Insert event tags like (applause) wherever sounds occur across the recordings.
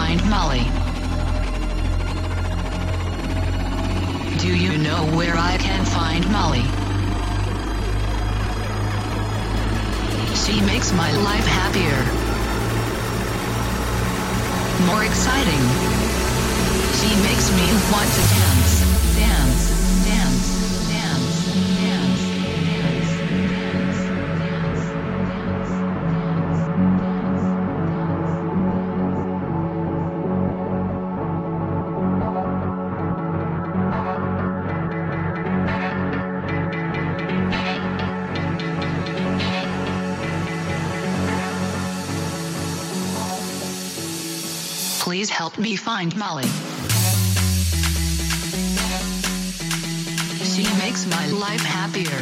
find Molly. Do you know where I can find Molly? She makes my life happier. More exciting. She makes me want to dance, help me find Molly. She makes my life happier.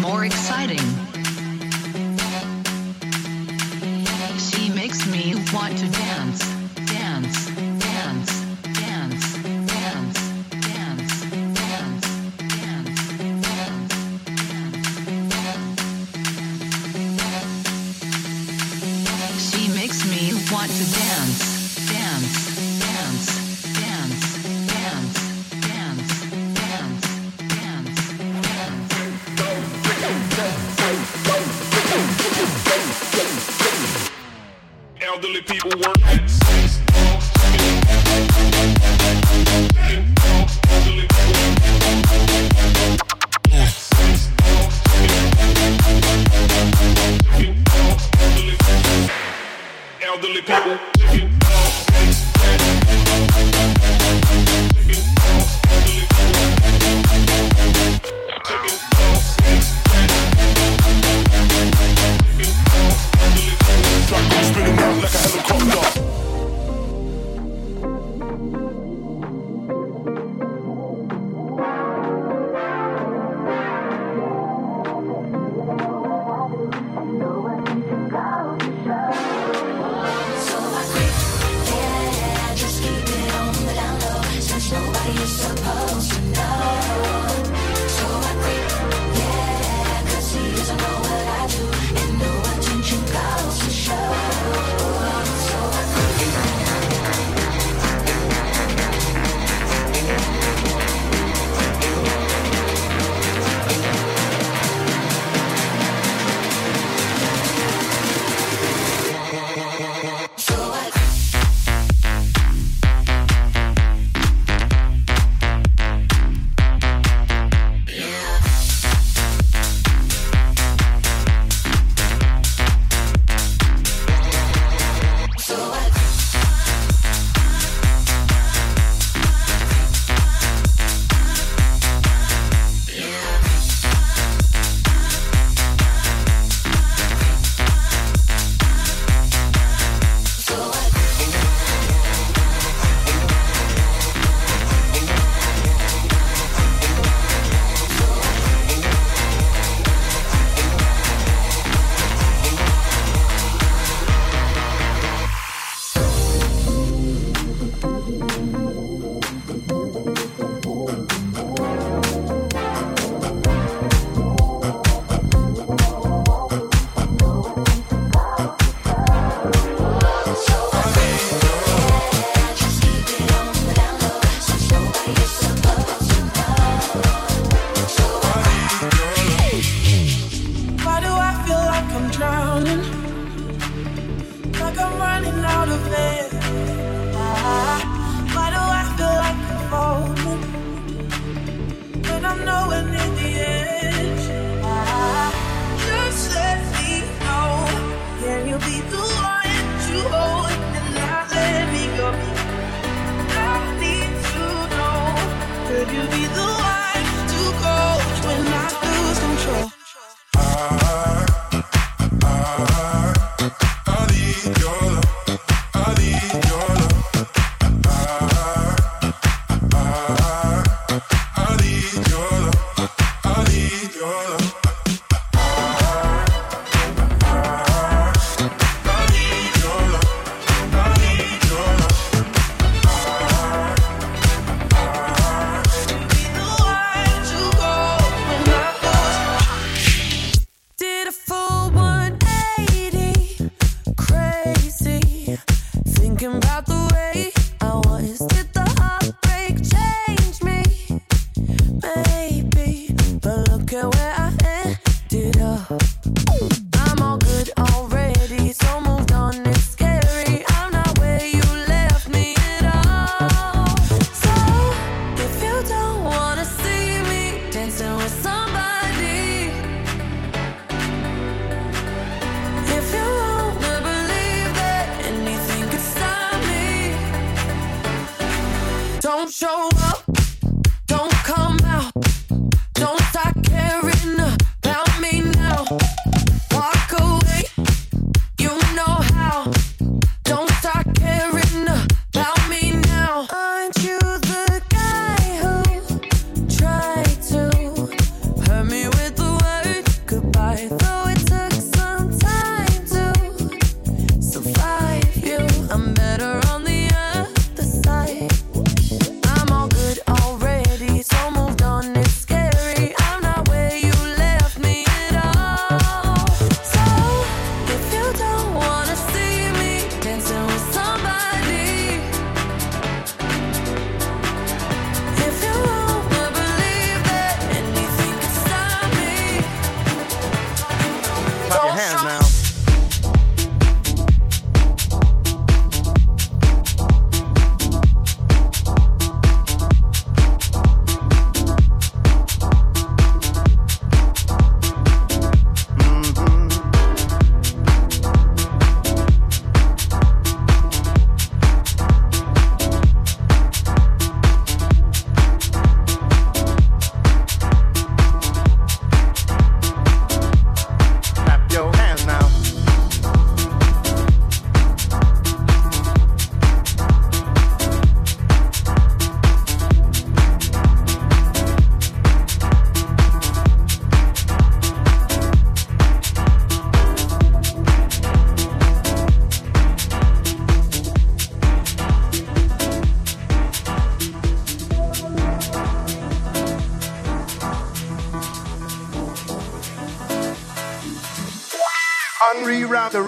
More exciting. She makes me want to dance, dance,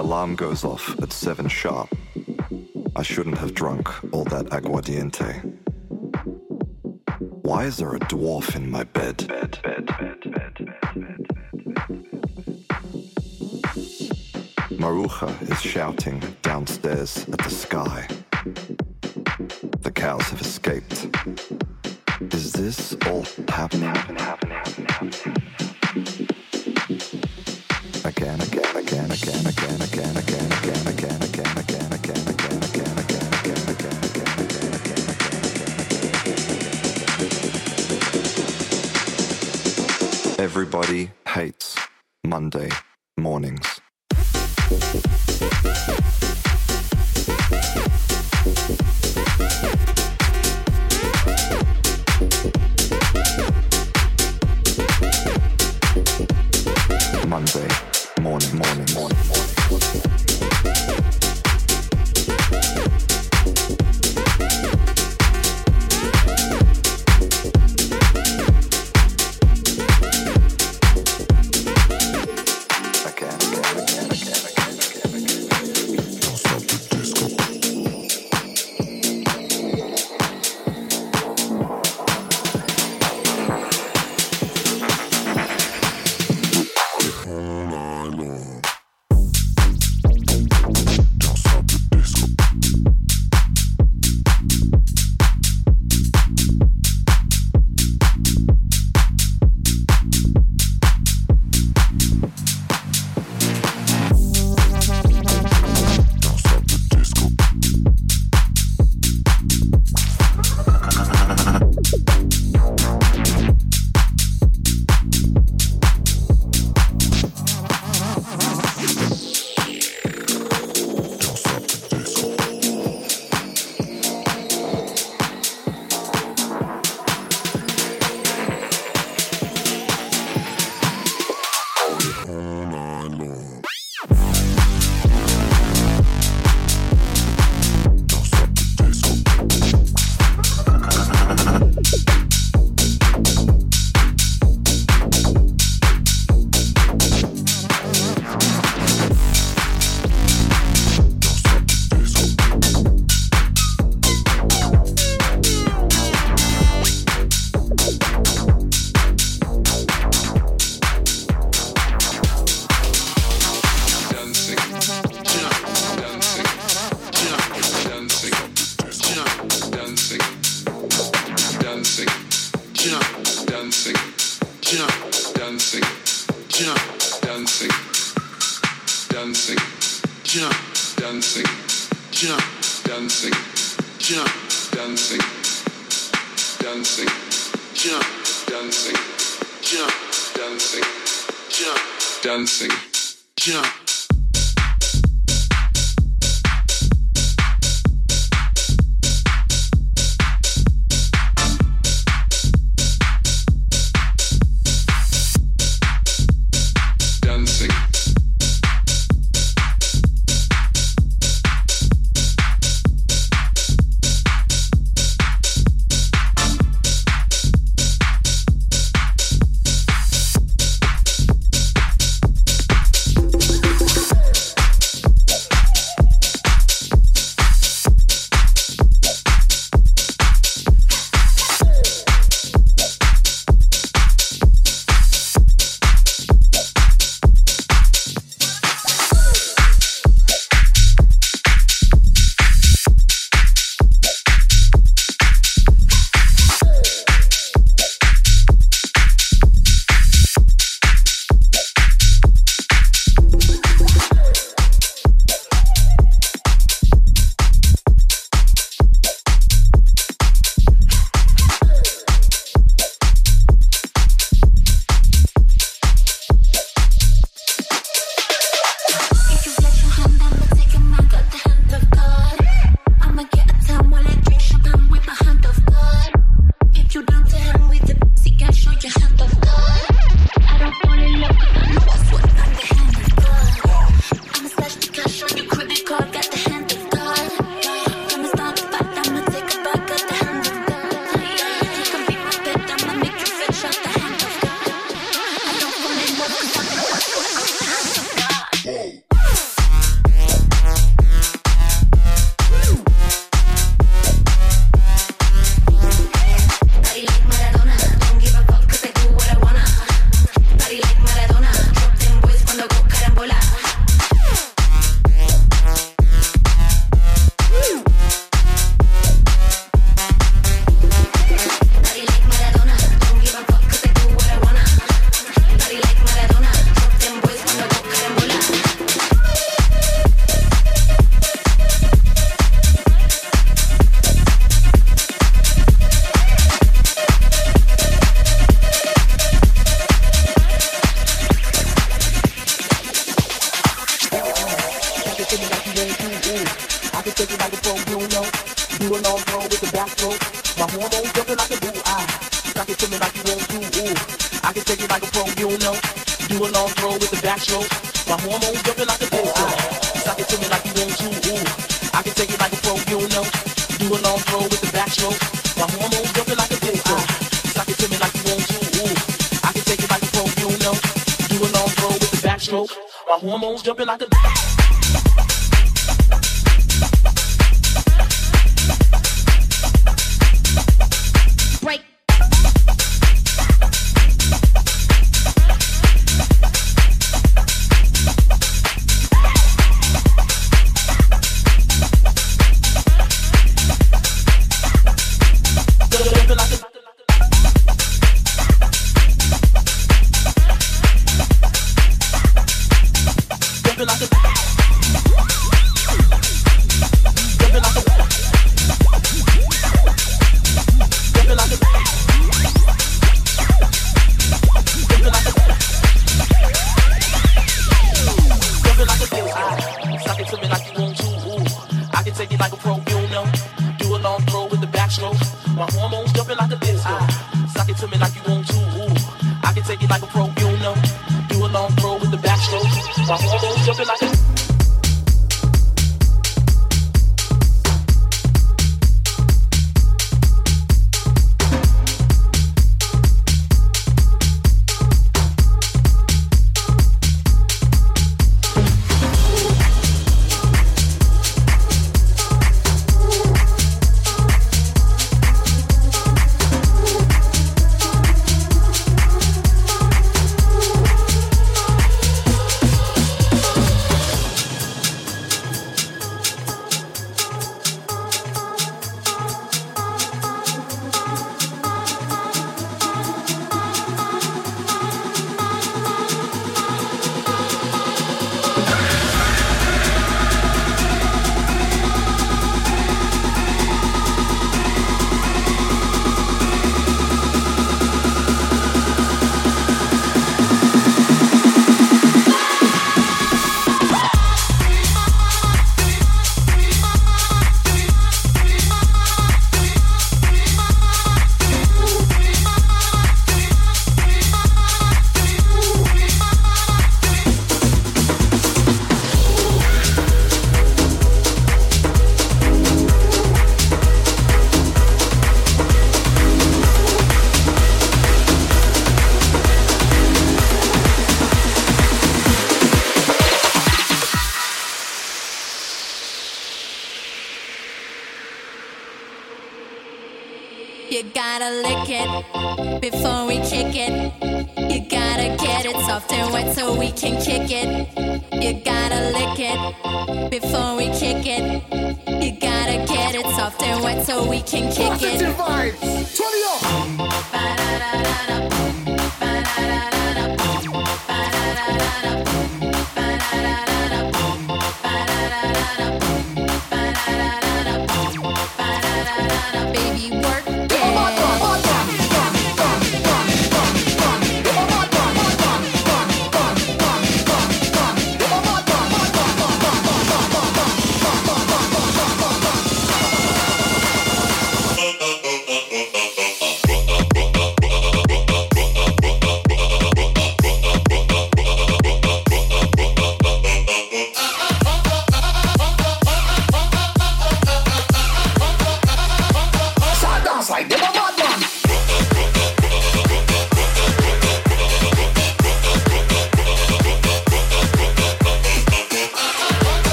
Alarm goes off at 7 sharp. I shouldn't have drunk all that aguardiente. Why is there a dwarf in my bed? bed, bed, bed, Maruja is shouting downstairs at the sky. The cows have escaped. Is this all happening? happening, happening, happening, Everybody hates Monday mornings. Backstroke. My hormones jumping like a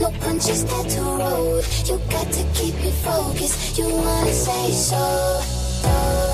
no punches there to roll. You got to keep your focused. You wanna say so. so.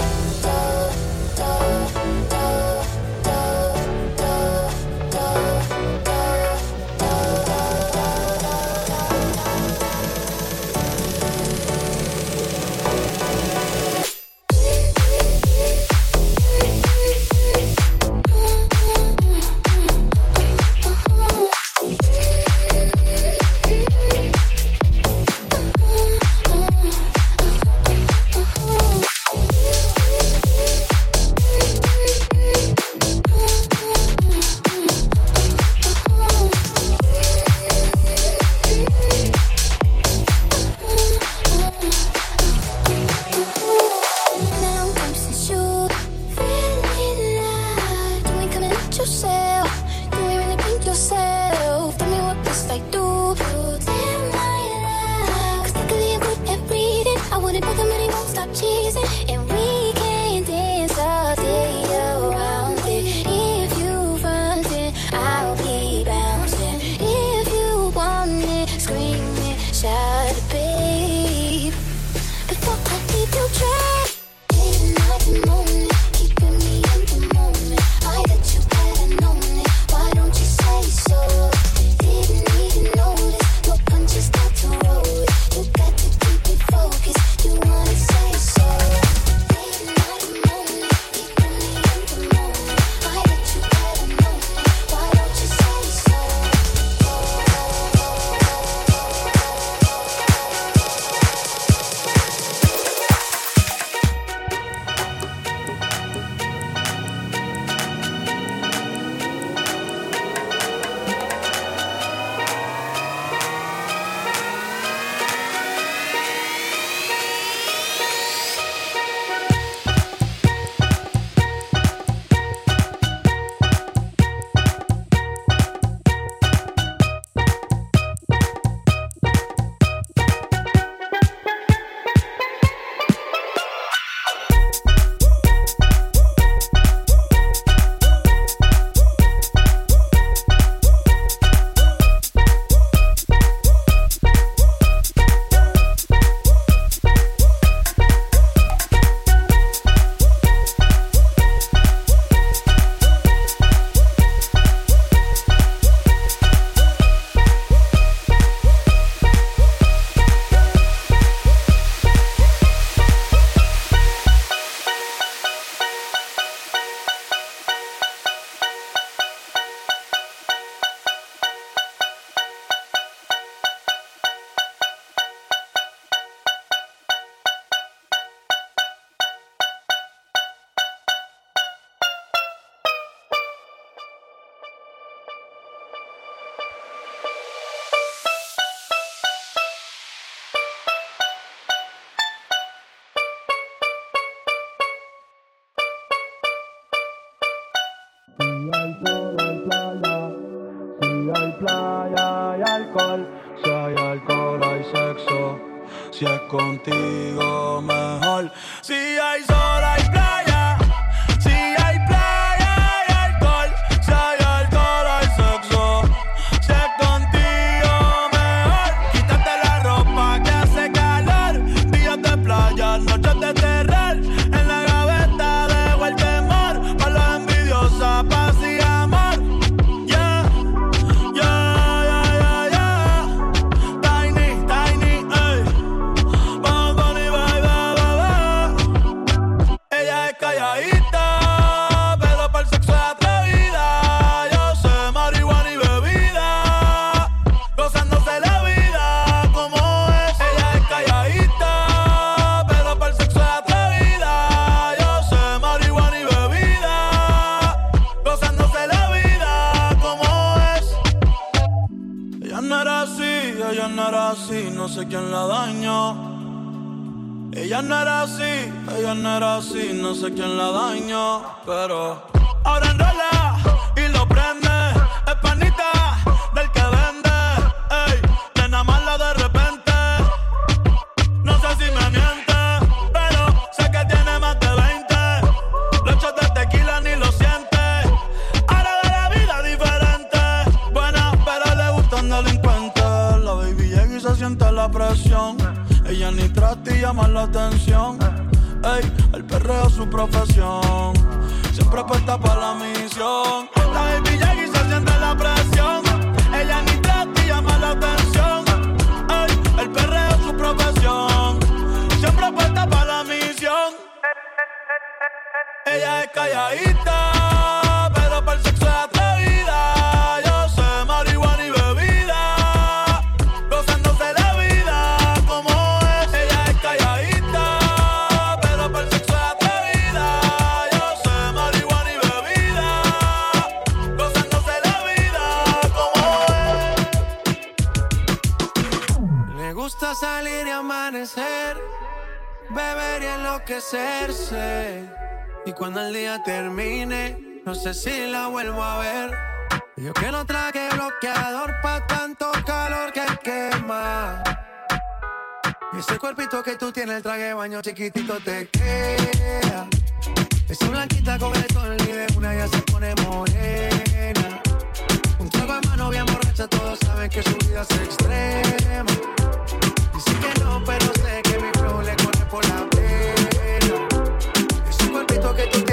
contigo, no era así, no sé quién la dañó, pero ahora no. Profesión. El traje de baño chiquitito te queda. Esa blanquita con el sol y de una ya se pone morena. Un trago de mano bien borracha, todos saben que su vida es extrema. Dice que no, pero sé que mi flow le corre por la pena. Ese cuerpito que tú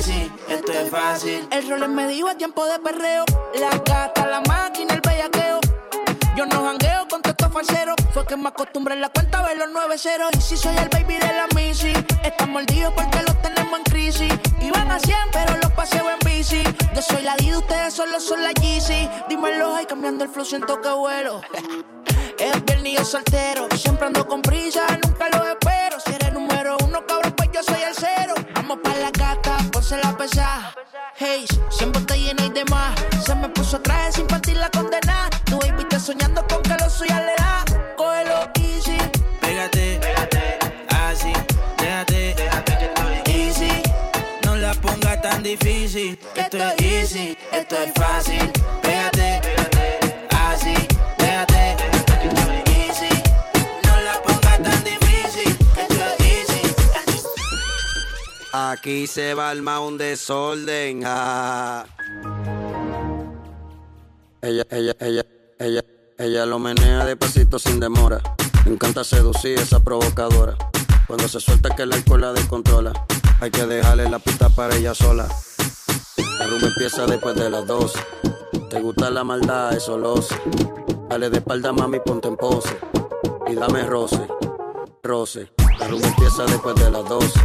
esto es fácil. El rol es medio a tiempo de perreo. La gata, la máquina, el bellaqueo. Yo no jangueo con todos estos falseros. Fue que me acostumbré en la cuenta a ver los 9 ceros. Y si soy el baby de la Missy, están mordidos porque los tenemos en crisis. Iban a 100, pero los paseo en bici. Yo soy la Dida, ustedes solo son la Yeezy. Dímelo ahí, cambiando el flow, siento que vuelo. (laughs) Es viernes y soltero. Siempre ando con prisa, nunca lo espero. Si eres número uno, cabrón, pues yo soy el cero. Vamos pa' la ponse la pesada. Hey, siempre está llena y demás. Se me puso traje sin partir la condena. Tu baby está soñando con que lo suya le da. Cógelo easy. Pégate, así, déjate, easy. No la pongas tan difícil. Esto es easy, esto es fácil. Aquí se va a armar un desorden. Ella, ella, ella, ella, ella lo menea despacito sin demora. Me encanta seducir esa provocadora. Cuando se suelta que el alcohol la descontrola. Hay que dejarle la pista para ella sola. La rumba empieza después de las 12. Te gusta la maldad, eso lo sé. Dale de espalda, mami, ponte en pose. Y dame roce, roce. La rumba empieza después de las 12.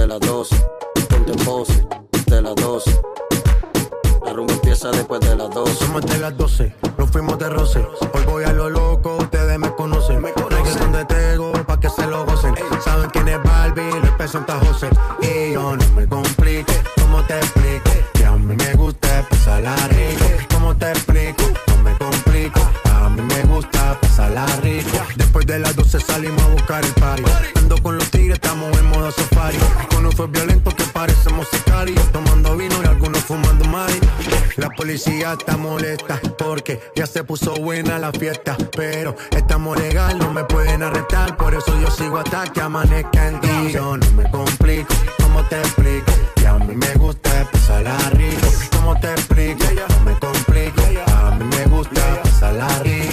De las 12. Ponte en pose, de las 12. La rumba empieza después de las 12. Somos de las 12, nos fuimos de roce. Hoy voy a lo loco, ustedes me conocen. Me conocen de Tego, pa' que se lo gocen. Saben quién es Barbie, representa a José. Y yo no me complique, ¿cómo te explico? Que a mí me gusta pasarla rico. ¿Cómo te explico? No me complico. Mí me gusta pasarla rico. Después de las 12 salimos a buscar el party. Ando con los tigres, estamos en modo safari. Con fue violento que parecemos sicarios. Tomando vino y algunos fumando mari. La policía está molesta porque ya se puso buena la fiesta. Pero estamos legal, no me pueden arrestar. Por eso yo sigo hasta que amanezca en ti. Yo no me complico, ¿cómo te explico? Que a mí me gusta pasarla rico. ¿Cómo te explico? No me complico. A mí me gusta pasarla rico.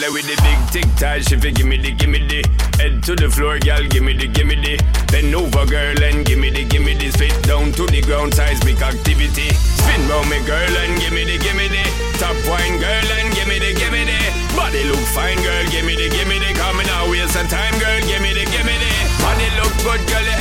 Girl with the big tic tac, she fi gimme the, gimme the. Head to the floor, girl, gimme the, gimme the. Bend over, girl, and gimme the, gimme the. Spit down to the ground, seismic activity. Spin round me, girl, and gimme the, gimme the. Top wine, girl, and gimme the, gimme the. Body look fine, girl, gimme the, gimme the. Coming out, waste some time, girl, gimme the, gimme the. Body look good, girl,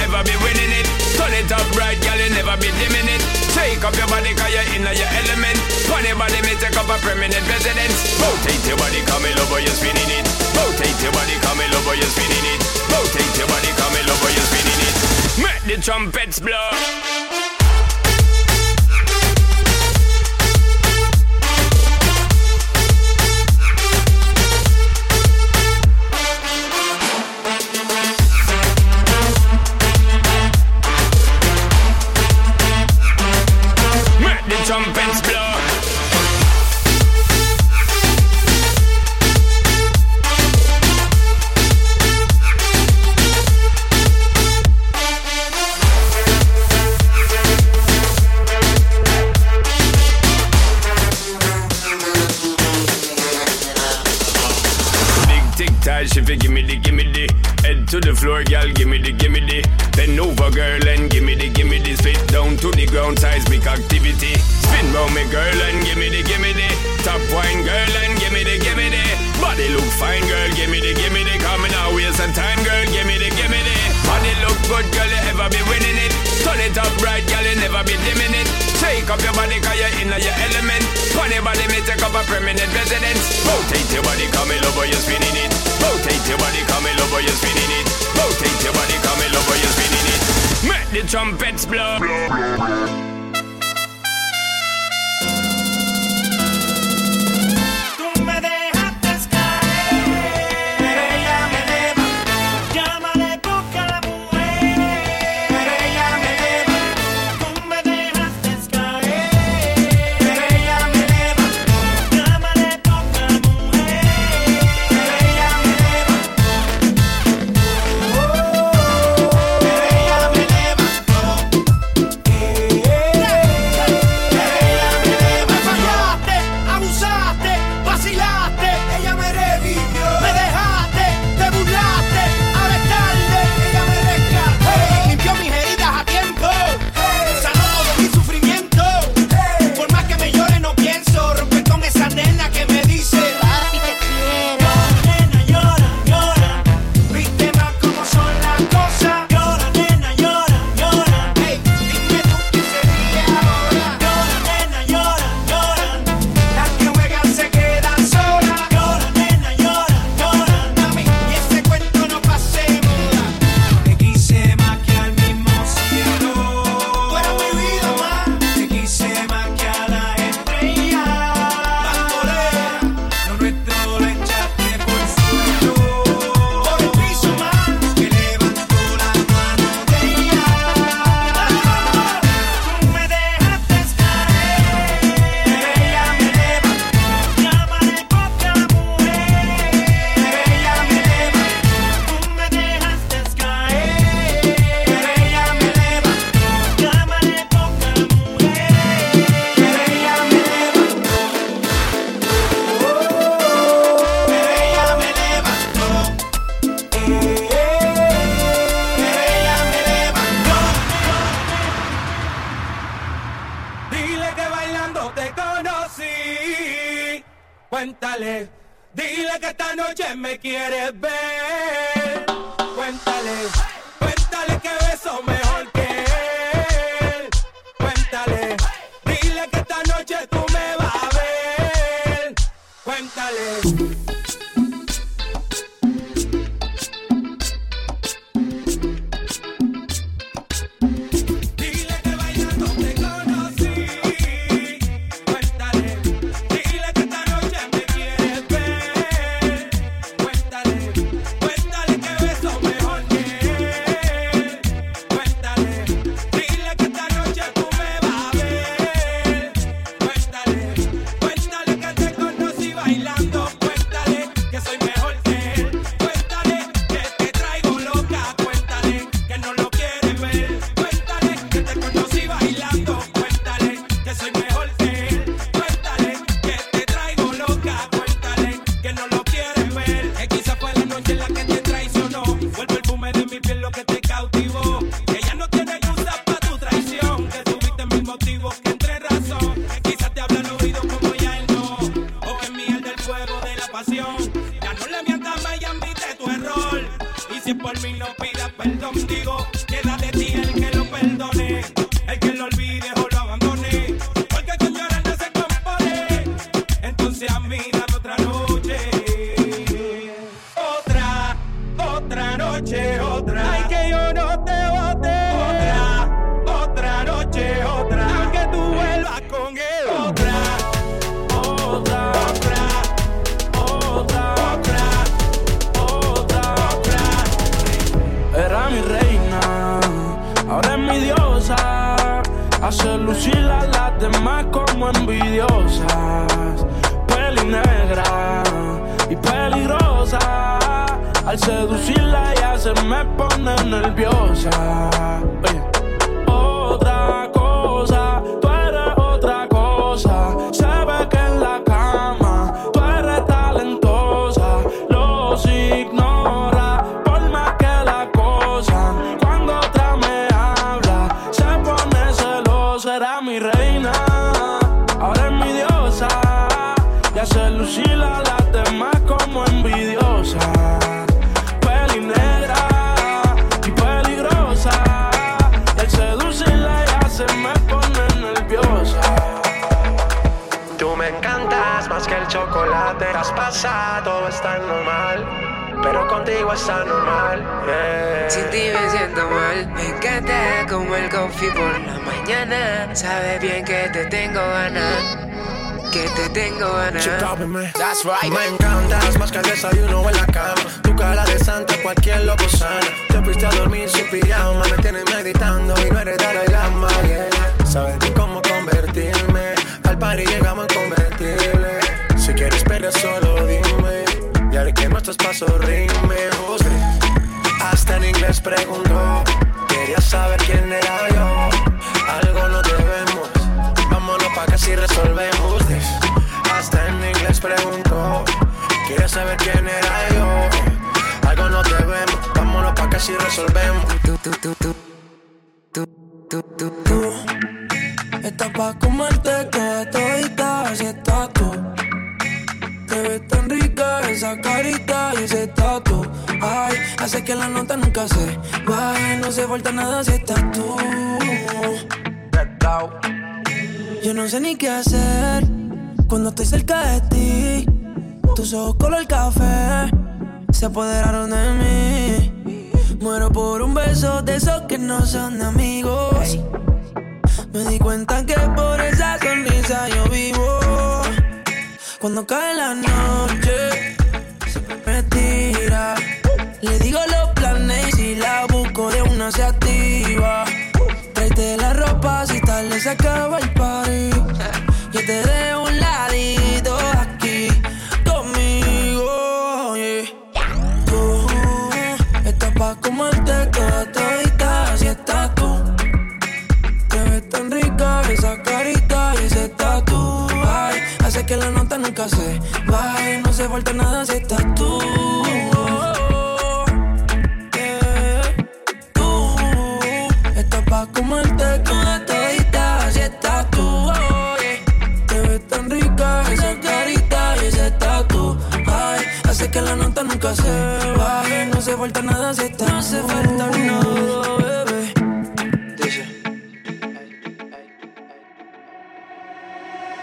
Turn it up right, girl, you never be it. Take up your body, cause you're in your element. Funny body, me take up a permanent residence. Rotate your body, come over, you're spinning it. Rotate your body, come over, you're spinning it. Rotate your body, come over, you're spinning it. Make the trumpets blow. quieres solo dime. Y haré que nuestros pasos rimen José. Hasta en inglés preguntó Quería saber quién era yo. Algo no debemos Vámonos pa' que si resolvemos. Hasta en inglés preguntó Quería saber quién era yo. Algo no debemos Vámonos pa' que si resolvemos. Tú, tú, tú, tú Tú, tú, tú, tú Estás pa' ese tatu. Ay, hace que la nota nunca se baje. No se falta nada si estás tú. Yo no sé ni qué hacer cuando estoy cerca de ti. Tus ojos color café se apoderaron de mí. Muero por un beso de esos que no son amigos. Me di cuenta que por esa sonrisa yo vivo. Cuando cae la noche le digo los planes y si la busco de una se activa. Tráete la ropa si tal le acaba el party. Yo te dejo un ladito aquí conmigo. Yeah. Tú estás pa' comerte toda todita si estás tú. Te ves tan rica esa carita y ese tatu. Hace que la nota nunca se baje, no se falta nada si estás tú no se falta nada si está. No hace falta nada, bebé. Dice.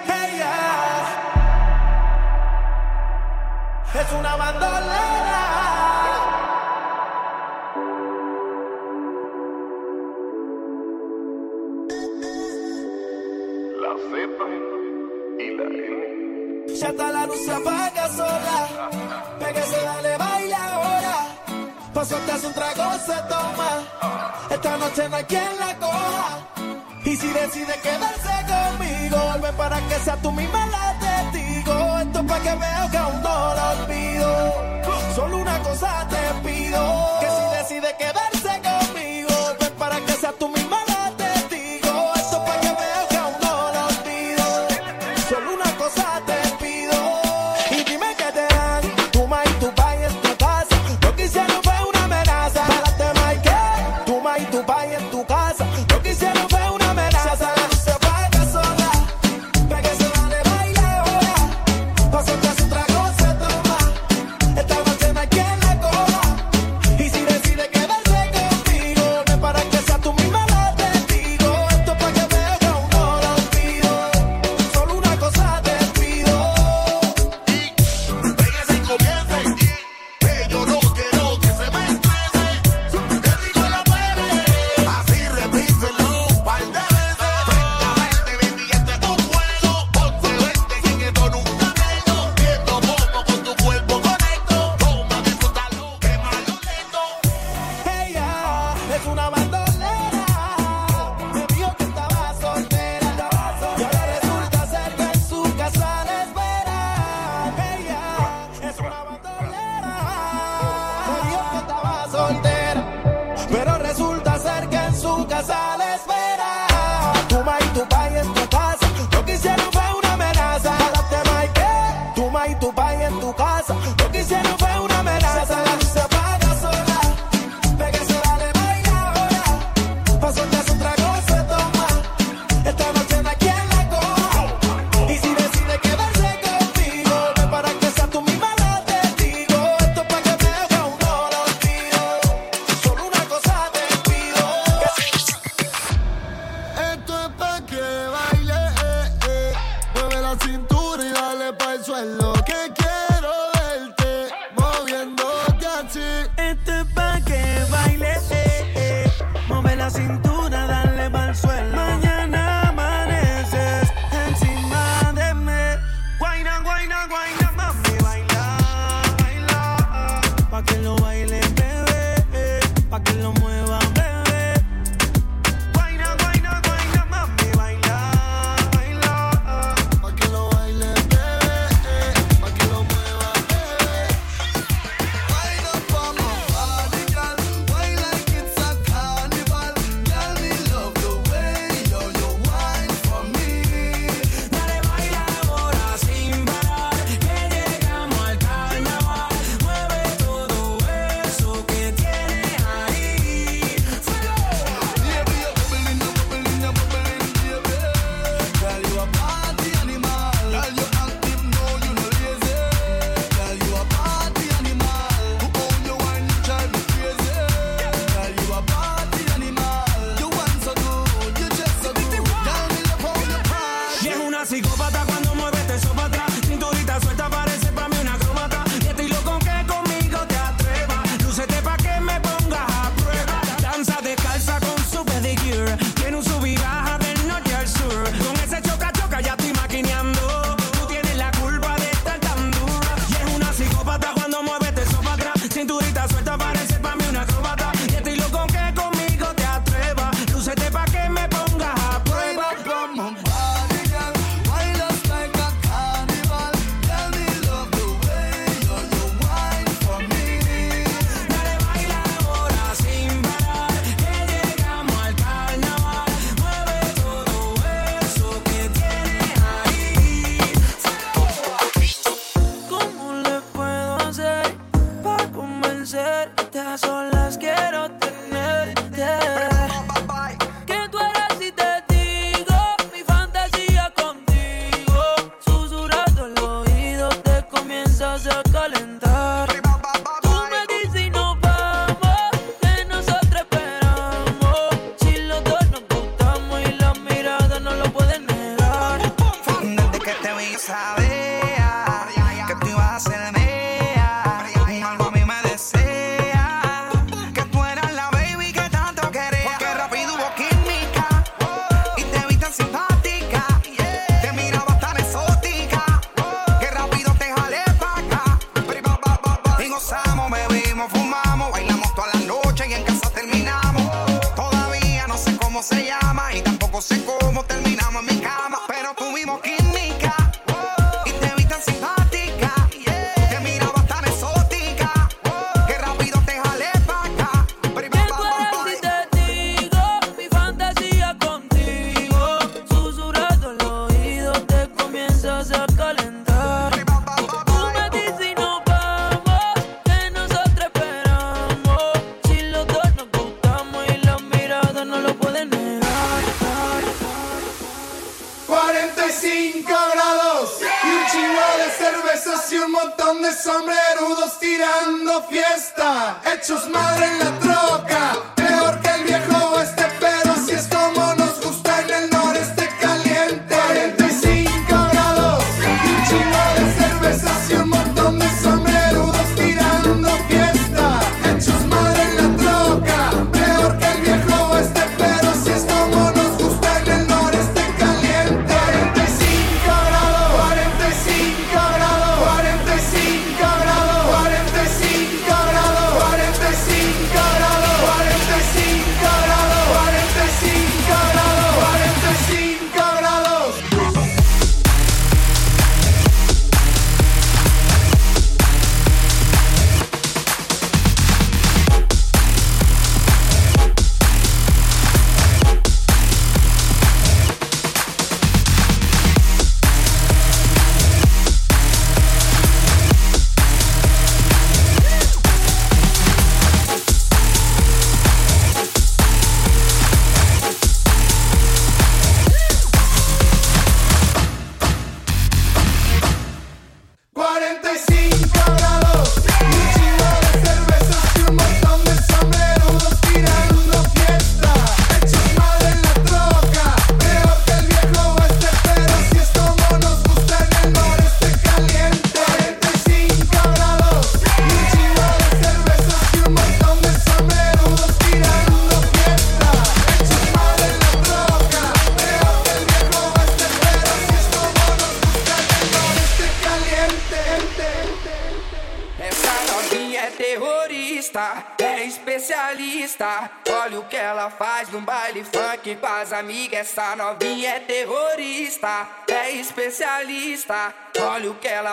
Ella es una bandolera. La Z y la N. Ya está la luz se apaga sola. Pégase, dale. Pasote un trago se toma. Esta noche no hay quien la coja. Y si decide quedarse conmigo, vuelve para que sea tú misma la testigo. Esto es para que veo que aún no lo olvido. Solo una cosa te pido: que si decide quedarse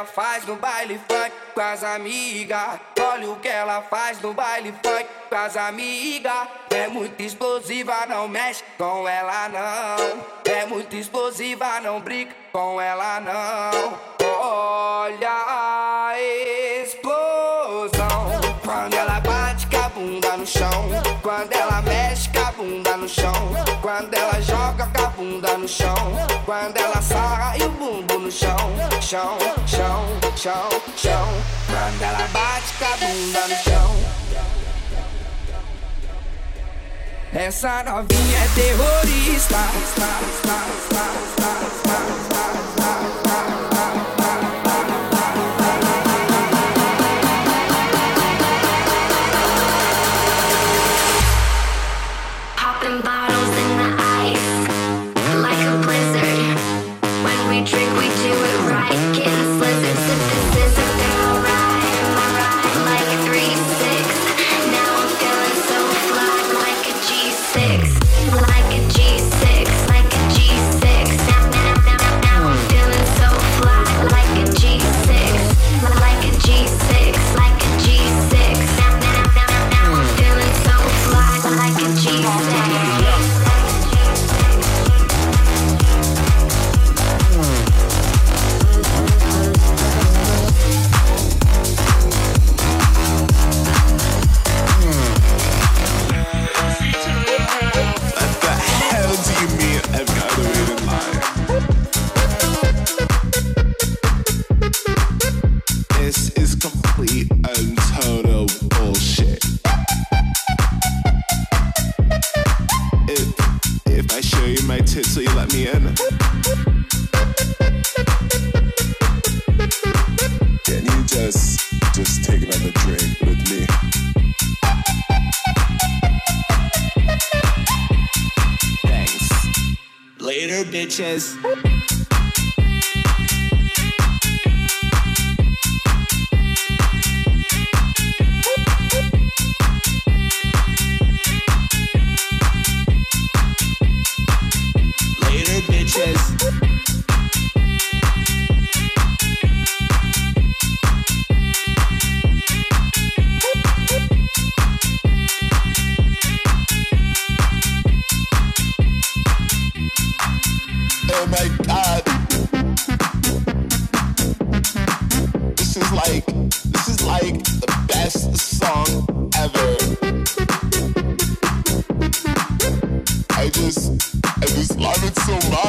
ela faz no baile funk com as amigas. Olha o que ela faz no baile funk com as amigas. É muito explosiva, não mexe com ela não. É muito explosiva, não briga com ela não. Olha esse no chão, quando ela mexe com a bunda no chão, quando ela joga com a bunda no chão, quando ela sarra e o bumbo no chão, chão, chão, chão, chão, quando ela bate com a bunda no chão. Essa novinha é terrorista. Cause in this life it's so much.